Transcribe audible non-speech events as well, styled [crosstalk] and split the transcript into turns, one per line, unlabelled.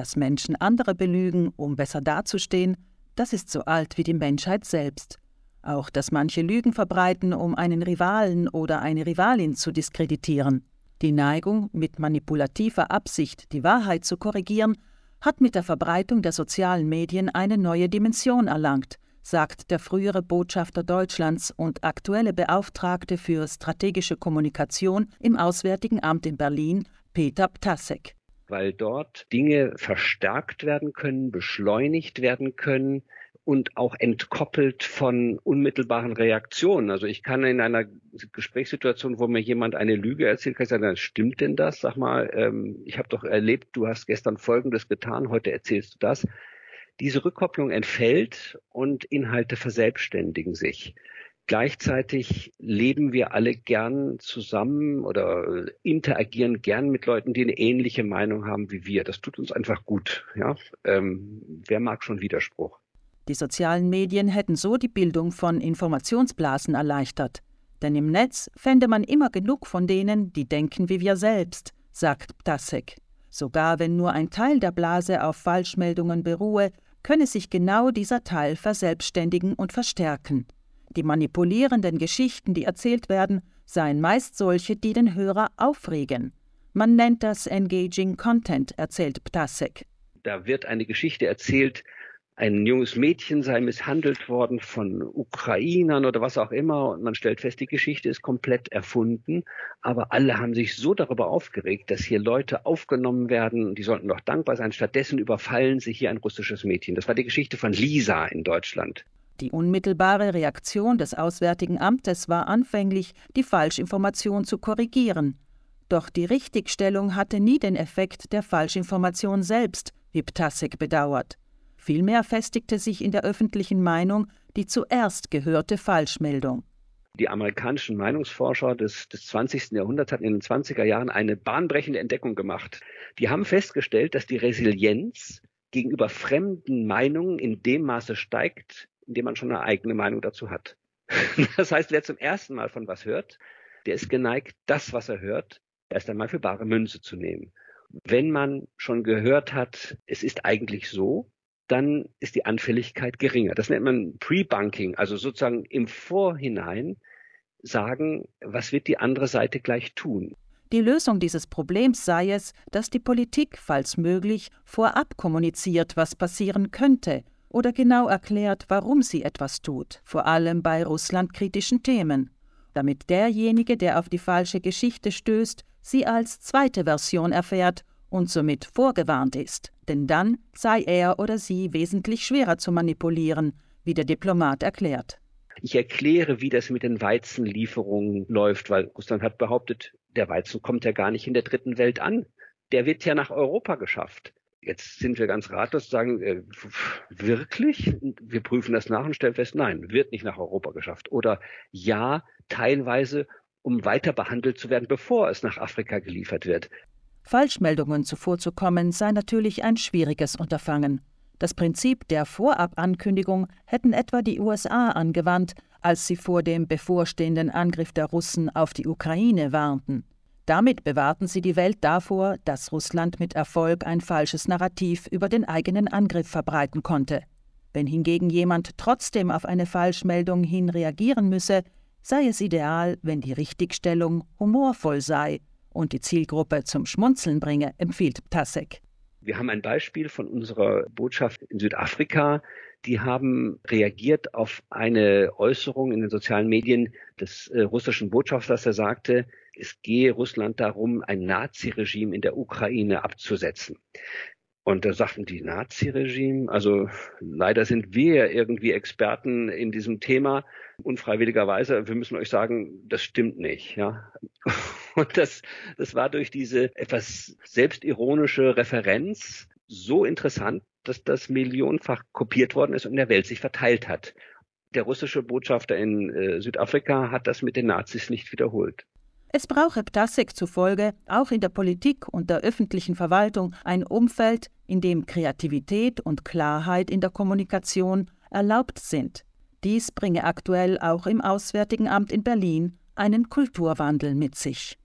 Dass Menschen andere belügen, um besser dazustehen, das ist so alt wie die Menschheit selbst. Auch dass manche Lügen verbreiten, um einen Rivalen oder eine Rivalin zu diskreditieren. Die Neigung, mit manipulativer Absicht die Wahrheit zu korrigieren, hat mit der Verbreitung der sozialen Medien eine neue Dimension erlangt, sagt der frühere Botschafter Deutschlands und aktuelle Beauftragte für strategische Kommunikation im Auswärtigen Amt in Berlin, Peter Ptasek.
Weil dort Dinge verstärkt werden können, beschleunigt werden können, und auch entkoppelt von unmittelbaren Reaktionen. Also ich kann in einer Gesprächssituation, wo mir jemand eine Lüge erzählt, kann ich sagen, stimmt denn das? Sag mal, ähm, ich habe doch erlebt, du hast gestern Folgendes getan, heute erzählst du das. Diese Rückkopplung entfällt und Inhalte verselbstständigen sich. Gleichzeitig leben wir alle gern zusammen oder interagieren gern mit Leuten, die eine ähnliche Meinung haben wie wir. Das tut uns einfach gut. Ja? Ähm, wer mag schon Widerspruch?
Die sozialen Medien hätten so die Bildung von Informationsblasen erleichtert. Denn im Netz fände man immer genug von denen, die denken wie wir selbst, sagt Ptasek. Sogar wenn nur ein Teil der Blase auf Falschmeldungen beruhe, könne sich genau dieser Teil verselbstständigen und verstärken. Die manipulierenden Geschichten, die erzählt werden, seien meist solche, die den Hörer aufregen. Man nennt das Engaging Content, erzählt Ptasek.
Da wird eine Geschichte erzählt, ein junges Mädchen sei misshandelt worden von Ukrainern oder was auch immer und man stellt fest, die Geschichte ist komplett erfunden, aber alle haben sich so darüber aufgeregt, dass hier Leute aufgenommen werden, die sollten doch dankbar sein. Stattdessen überfallen sie hier ein russisches Mädchen. Das war die Geschichte von Lisa in Deutschland.
Die unmittelbare Reaktion des Auswärtigen Amtes war anfänglich, die Falschinformation zu korrigieren. Doch die Richtigstellung hatte nie den Effekt der Falschinformation selbst, wie Ptasek bedauert. Vielmehr festigte sich in der öffentlichen Meinung die zuerst gehörte Falschmeldung.
Die amerikanischen Meinungsforscher des, des 20. Jahrhunderts hatten in den 20er Jahren eine bahnbrechende Entdeckung gemacht. Die haben festgestellt, dass die Resilienz gegenüber fremden Meinungen in dem Maße steigt, in dem man schon eine eigene Meinung dazu hat. [laughs] Das heißt, wer zum ersten Mal von was hört, der ist geneigt, das, was er hört, erst einmal für bare Münze zu nehmen. Wenn man schon gehört hat, es ist eigentlich so, dann ist die Anfälligkeit geringer. Das nennt man Pre-Bunking, also sozusagen im Vorhinein sagen, was wird die andere Seite gleich tun.
Die Lösung dieses Problems sei es, dass die Politik, falls möglich, vorab kommuniziert, was passieren könnte oder genau erklärt, warum sie etwas tut, vor allem bei russlandkritischen Themen, damit derjenige, der auf die falsche Geschichte stößt, sie als zweite Version erfährt und somit vorgewarnt ist, denn dann sei er oder sie wesentlich schwerer zu manipulieren, wie der Diplomat erklärt.
Ich erkläre, wie das mit den Weizenlieferungen läuft, weil Russland hat behauptet, der Weizen kommt ja gar nicht in der dritten Welt an. Der wird ja nach Europa geschafft. Jetzt sind wir ganz ratlos sagen, äh, wirklich? Wir prüfen das nach und stellen fest, nein, wird nicht nach Europa geschafft. Oder ja, teilweise, um weiter behandelt zu werden, bevor es nach Afrika geliefert wird.
Falschmeldungen zuvorzukommen sei natürlich ein schwieriges Unterfangen. Das Prinzip der Vorabankündigung hätten etwa die USA angewandt, als sie vor dem bevorstehenden Angriff der Russen auf die Ukraine warnten. Damit bewahrten sie die Welt davor, dass Russland mit Erfolg ein falsches Narrativ über den eigenen Angriff verbreiten konnte. Wenn hingegen jemand trotzdem auf eine Falschmeldung hin reagieren müsse, sei es ideal, wenn die Richtigstellung humorvoll sei und die Zielgruppe zum Schmunzeln bringe, empfiehlt Ptasek.
Wir haben ein Beispiel von unserer Botschaft in Südafrika. Die haben reagiert auf eine Äußerung in den sozialen Medien des äh, russischen Botschafters, der sagte, es gehe Russland darum, ein Naziregime in der Ukraine abzusetzen. Und da sagten die Nazi-Regime, also leider sind wir irgendwie Experten in diesem Thema, unfreiwilligerweise. Wir müssen euch sagen, das stimmt nicht, ja. [laughs] Und das, das war durch diese etwas selbstironische Referenz so interessant, dass das millionenfach kopiert worden ist und in der Welt sich verteilt hat. Der russische Botschafter in äh, Südafrika hat das mit den Nazis nicht wiederholt.
Es brauche Ptasek zufolge auch in der Politik und der öffentlichen Verwaltung ein Umfeld, in dem Kreativität und Klarheit in der Kommunikation erlaubt sind. Dies bringe aktuell auch im Auswärtigen Amt in Berlin einen Kulturwandel mit sich.